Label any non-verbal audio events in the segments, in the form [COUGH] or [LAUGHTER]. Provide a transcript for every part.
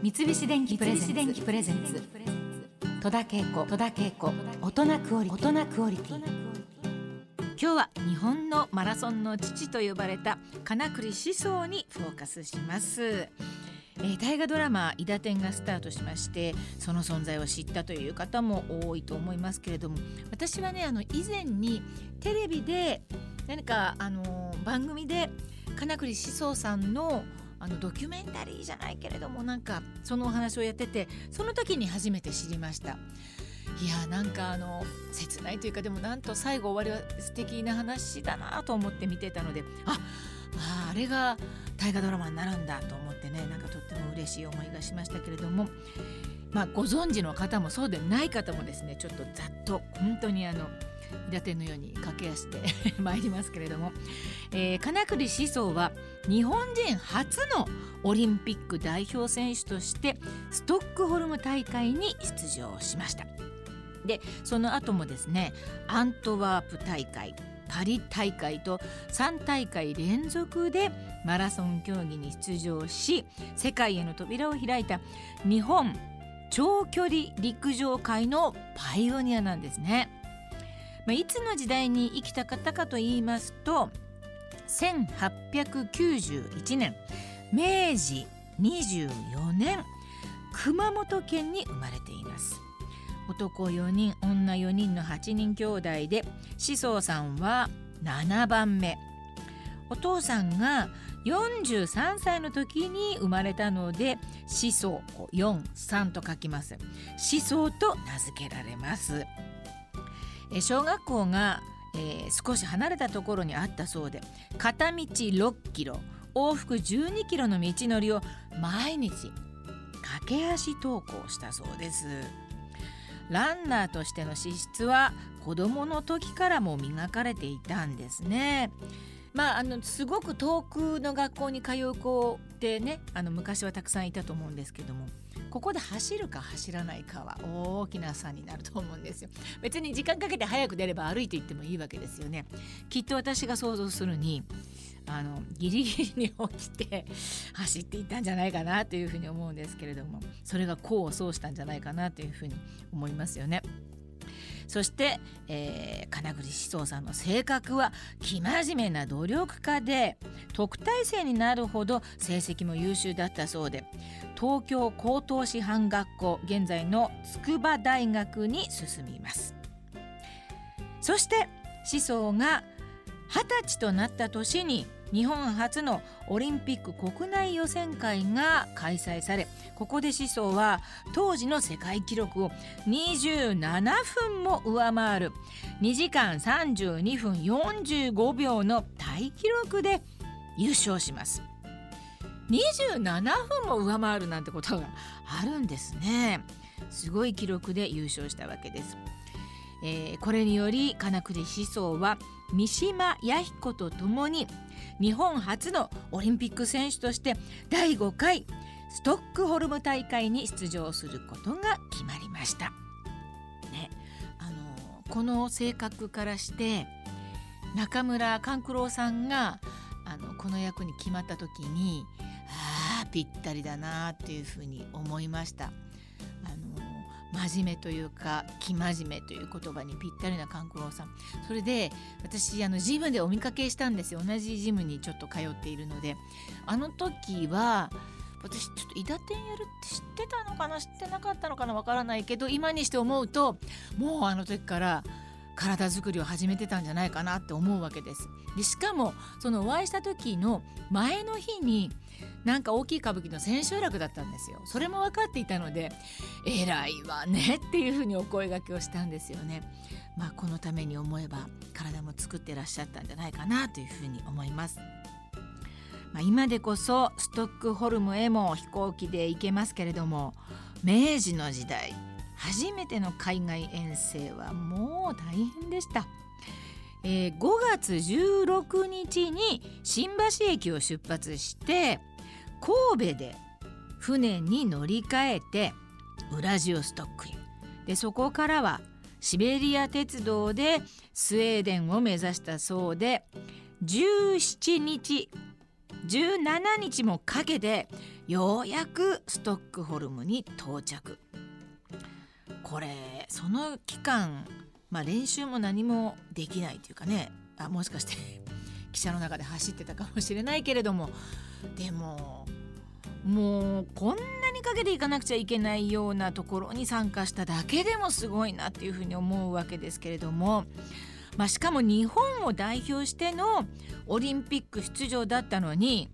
三菱電機プレゼンツ。戸田恵子。戸田恵子。大人クオリ大人クオリティ。今日は日本のマラソンの父と呼ばれた金栗思想にフォーカスします。えー、大河ドラマ「伊田天」がスタートしましてその存在を知ったという方も多いと思いますけれども私はねあの以前にテレビで何かあの番組で金栗思想さんのあのドキュメンタリーじゃないけれどもなんかそのお話をやっててその時に初めて知りました。いやなんかあの切ないというかでもなんと最後終わりは素敵な話だなと思って見てたのであああれが大河ドラマになるんだと思ってねなんかとっても嬉しい思いがしましたけれどもまあご存知の方もそうでない方もですねちょっとざっと本当にあの伊達のように駆け足で [LAUGHS] 参りますけれども、えー、金栗思想は日本人初のオリンピック代表選手としてストックホルム大会に出場しましたでその後もですねアントワープ大会パリ大会と3大会連続でマラソン競技に出場し世界への扉を開いた日本長距離陸上界のパイオニアなんですね。まあ、いつの時代に生きた方かと言いますと1891年明治24年熊本県に生まれています。男4人女4人の8人兄弟で志宗さんは7番目。お父さんが43歳の時に生まれたので思想43と書きます。思想と名付けられます。小学校が、えー、少し離れたところにあったそうで片道6キロ往復12キロの道のりを毎日駆け足登校したそうです。ランナーとしての資質は子どもの時からも磨かれていたんですね。まあ、あのすごく遠くの学校に通う子ってねあの昔はたくさんいたと思うんですけどもここで走るか走らないかは大きな差になると思うんですよ別に時間かけて早く出れば歩いていってもいいわけですよねきっと私が想像するにあのギリギリに起きて走っていったんじゃないかなというふうに思うんですけれどもそれが功を奏したんじゃないかなというふうに思いますよね。そして、えー、金栗思想さんの性格は生真面目な努力家で特待生になるほど成績も優秀だったそうで東京高等師範学校現在の筑波大学に進みます。そして思想が二十歳となった年に日本初のオリンピック国内予選会が開催されここで思想は当時の世界記録を27分も上回る2時間32分45秒の大記録で優勝します。27分も上回るなんてことがあるんですね。すごい記録で優勝したわけです、えー、これにより金栗思想は三島弥彦と共に日本初のオリンピック選手として第5回ストックホルム大会に出場することが決まりました。ね、あのこの性格からして中村勘九郎さんがあのこの役に決まった時にああぴったりだなっていうふうに思いました。あの真面目というか生真面目という言葉にぴったりな勘九郎さん。それで私あのジムでお見かけしたんですよ。同じジムにちょっと通っているので。あの時は私ちょっと伊達天やるって知ってたのかな？知ってなかったのかな？わからないけど今にして思うともうあの時から体作りを始めてたんじゃないかなって思うわけです。でしかもそのお会いした時の前の日になんか大きい歌舞伎の千秋楽だったんですよ。それも分かっていたので偉いわねっていうふうにお声がけをしたんですよね。まあこのために思えば体も作ってらっしゃったんじゃないかなというふうに思います。まあ、今でこそストックホルムへも飛行機で行けますけれども明治の時代初めての海外遠征はもう大変でした。えー、5月16日に新橋駅を出発して神戸で船に乗り換えてウラジオストックへでそこからはシベリア鉄道でスウェーデンを目指したそうで17日17日もかけてようやくストックホルムに到着これその期間、まあ、練習も何もできないというかねあもしかして [LAUGHS] 汽車の中で走ってたかもしれないけれどもでももうこんなにかけていかなくちゃいけないようなところに参加しただけでもすごいなっていうふうに思うわけですけれども、まあ、しかも日本を代表してのオリンピック出場だったのに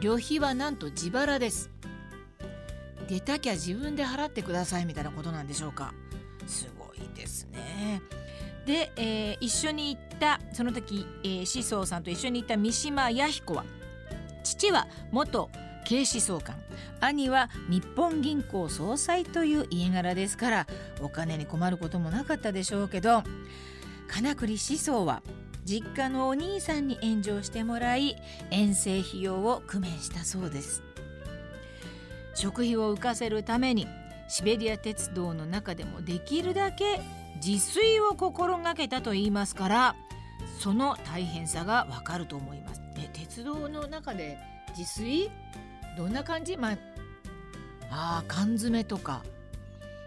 旅費はなんと自腹です。出たきゃ自分で払ってくださいみたいなことなんでしょうか？すごいですね。で、えー、一緒に行ったその時、えー、志宗さんと一緒に行った三島弥彦は父は元警視総監兄は日本銀行総裁という家柄ですからお金に困ることもなかったでしょうけど金栗思想は実家のお兄さんに援助してもらい遠征費用を工面したそうです食費を浮かせるためにシベリア鉄道の中でもできるだけ自炊を心がけたと言いますからその大変さがわかると思います。ね、鉄道の中で自炊？どんな感じ、まあ、あ缶詰とか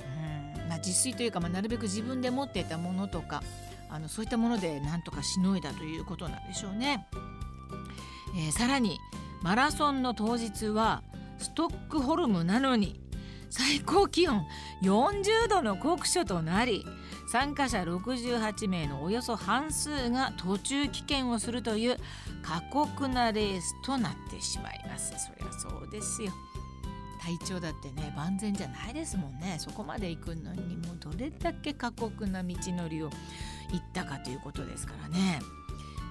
うん、まあ、自炊というか、まあ、なるべく自分で持っていたものとかあのそういったものでなんとかしのいだということなんでしょうね。えー、さらにマラソンの当日はストックホルムなのに最高気温40度の酷暑となり参加者68名のおよそ半数が途中棄権をするという過酷なレースとなってしまいます。そりゃそうですよ。体調だってね万全じゃないですもんね。そこまで行くのにもうどれだけ過酷な道のりを行ったかということですからね。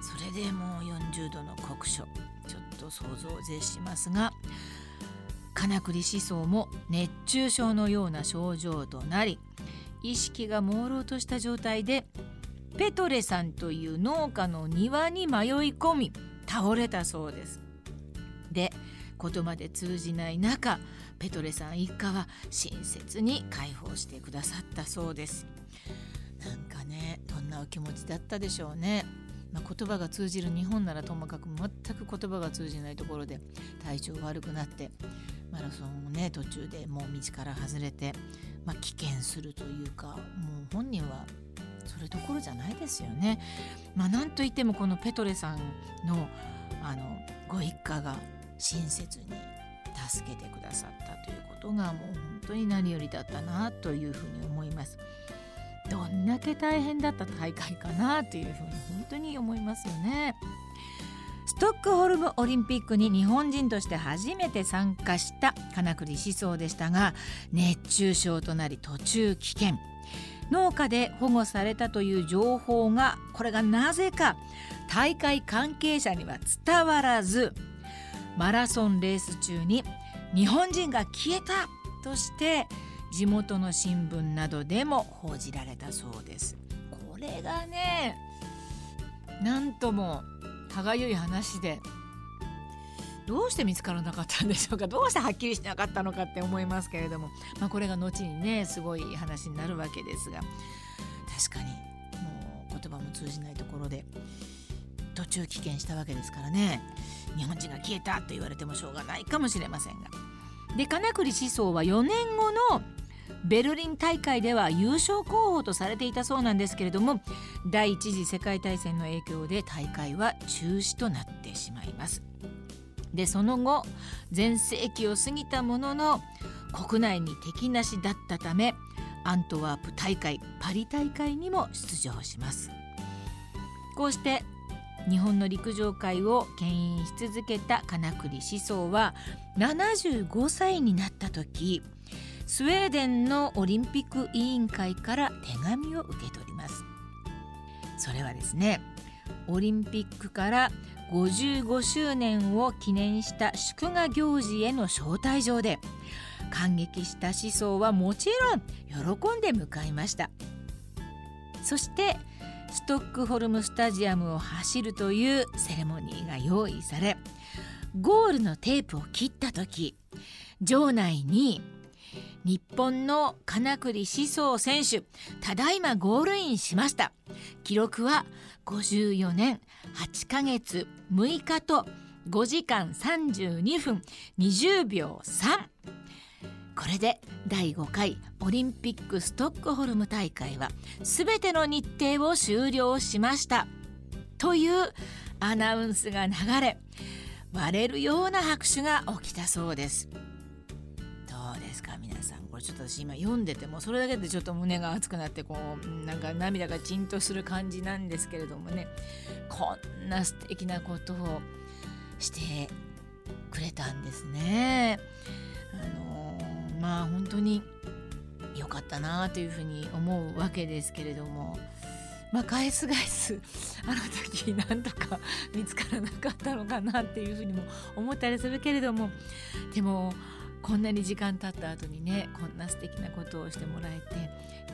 それでもう40度の酷暑ちょっと想像を絶しますが金栗思想も熱中症のような症状となり意識が朦朧とした状態でペトレさんという農家の庭に迷い込み倒れたそうです。で言葉で通じない中ペトレさん一家は親切に解放してくださったそうです。なんかねどんなお気持ちだったでしょうね。まあ、言葉が通じる日本ならともかく全く言葉が通じないところで体調悪くなってマラソンをね途中でもう道から外れて、まあ、危険するというかもう本人はそれどころじゃないですよね。まあ、なんといってもこのペトレさんのあのご一家が親切に助けてくださったということがもう本当に何よりだったなというふうに思います。どんだけ大変だった大会かなというふうに本当に思いますよね。ストックホルムオリンピックに日本人として初めて参加した金栗思想でしたが熱中症となり途中危険農家で保護されたという情報がこれがなぜか大会関係者には伝わらずマラソンレース中に日本人が消えたとして地元の新聞などでも報じられたそうです。これがねなんとも歯がゆい話でどうして見つからなかったんでしょうかどうしてはっきりしなかったのかって思いますけれども、まあ、これが後にねすごい話になるわけですが確かにもう言葉も通じないところで途中棄権したわけですからね日本人が消えたと言われてもしょうがないかもしれませんが。で金栗思想は4年後のベルリン大会では優勝候補とされていたそうなんですけれども第一次世界大戦の影響で大会は中止となってしまいます。でその後全盛期を過ぎたものの国内に敵なしだったためアントワープ大会パリ大会にも出場しますこうして日本の陸上界を牽引し続けた金栗思想は75歳になった時スウェーデンのオリンピック委員会から手紙を受け取ります。それはですねオリンピックから55周年を記念した祝賀行事への招待状で感激した思想はもちろん喜んで迎えました。そしてストックホルムスタジアムを走るというセレモニーが用意されゴールのテープを切った時場内に日本の金栗思想選手ただいまゴールインしました。記録は54年8ヶ月6日と5時間32分20秒3これで第5回オリンピックストックホルム大会は全ての日程を終了しました。というアナウンスが流れ割れるような拍手が起きたそうです。ですか？皆さんこれちょっと私今読んでてもそれだけでちょっと胸が熱くなってこうなんか涙がじんとする感じなんですけれどもねこんな素敵なことをしてくれたんですね。あのー、まあ本当に良かったなというふうに思うわけですけれども。まあ、返す返すあの時 [LAUGHS] なんとか見つからなかったのかなっていうふうにも思ったりするけれどもでもこんなに時間経った後にねこんな素敵なことをしてもらえて、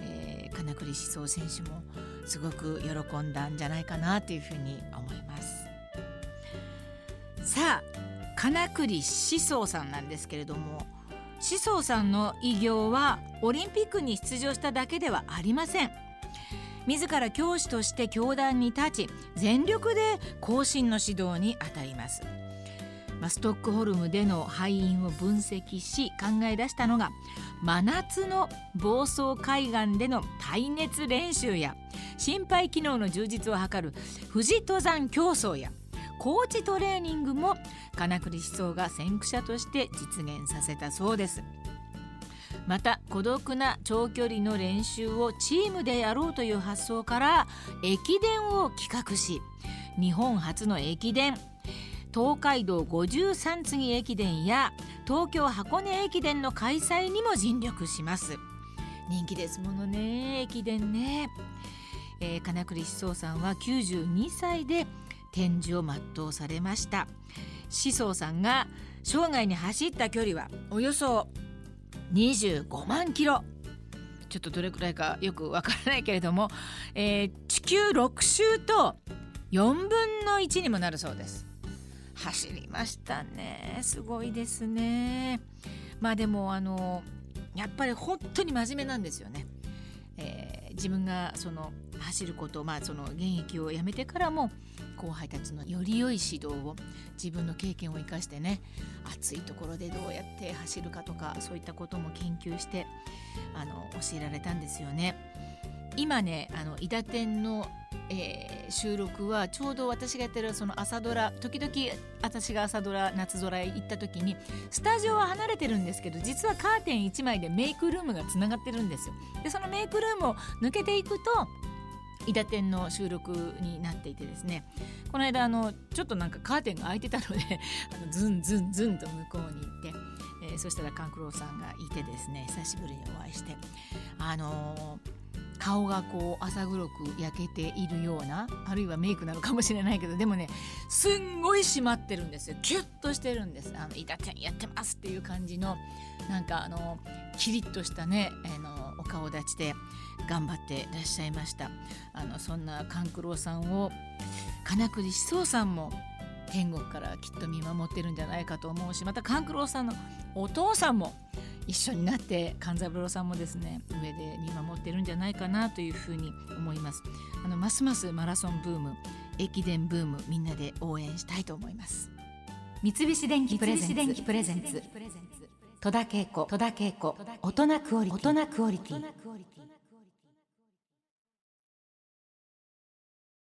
えー、金栗思想選手もすごく喜んだんじゃないかなというふうに思います。さあ金栗思想さんなんですけれども思想さんの偉業はオリンピックに出場しただけではありません。自ら教師として教壇に立ち全力で後進の指導に当たります。まストックホルムでの敗因を分析し考え出したのが真夏の房総海岸での耐熱練習や心肺機能の充実を図る富士登山競争やコーチトレーニングも金栗思想が先駆者として実現させたそうです。また孤独な長距離の練習をチームでやろうという発想から駅伝を企画し日本初の駅伝東海道53次駅伝や東京箱根駅伝の開催にも尽力します。人気ですものね駅伝ね、えー、金栗思想さんは92歳で展示を全うされました。思想さんが生涯に走った距離はおよそ25万キロ。ちょっとどれくらいかよくわからないけれども、えー、地球6周と4分の1にもなるそうです。走りましたね。すごいですね。まあでもあのやっぱり本当に真面目なんですよね、えー、自分がその走ることまあその現役をやめてからも後輩たちのより良い指導を自分の経験を生かしてね暑いところでどうやって走るかとかそういったことも研究してあの教えられたんですよね。今ねあの伊達天の、えー、収録はちょうど私がやってるその朝ドラ時々私が朝ドラ夏空へ行った時にスタジオは離れてるんですけど実はカーテン1枚でメイクルームがつながってるんですよ。でそのメイクルームを抜けていくと伊達天の収録になっていてですねこの間あのちょっとなんかカーテンが開いてたので [LAUGHS] あのズンズンズンと向こうに行って、えー、そしたら勘九郎さんがいてですね久しぶりにお会いしてあのー顔がこう朝黒く焼けているようなあるいはメイクなのかもしれないけどでもねすんごい締まってるんですよ。キュッとしてるんです。あの伊達天やってますっていう感じのなんかあのキリッとしたねあのお顔立ちで頑張ってらっしゃいました。あのそんな勘九郎さんを金栗志宗さんも天国からきっと見守ってるんじゃないかと思うしまた勘九郎さんのお父さんも一緒になって勘三郎さんもですね上で見守ってるんじゃないかなというふうに思います。あのますますマラソンブーム駅伝ブームみんなで応援したいと思います。三菱電機プレゼンツ。戸田恵子大人クオリティ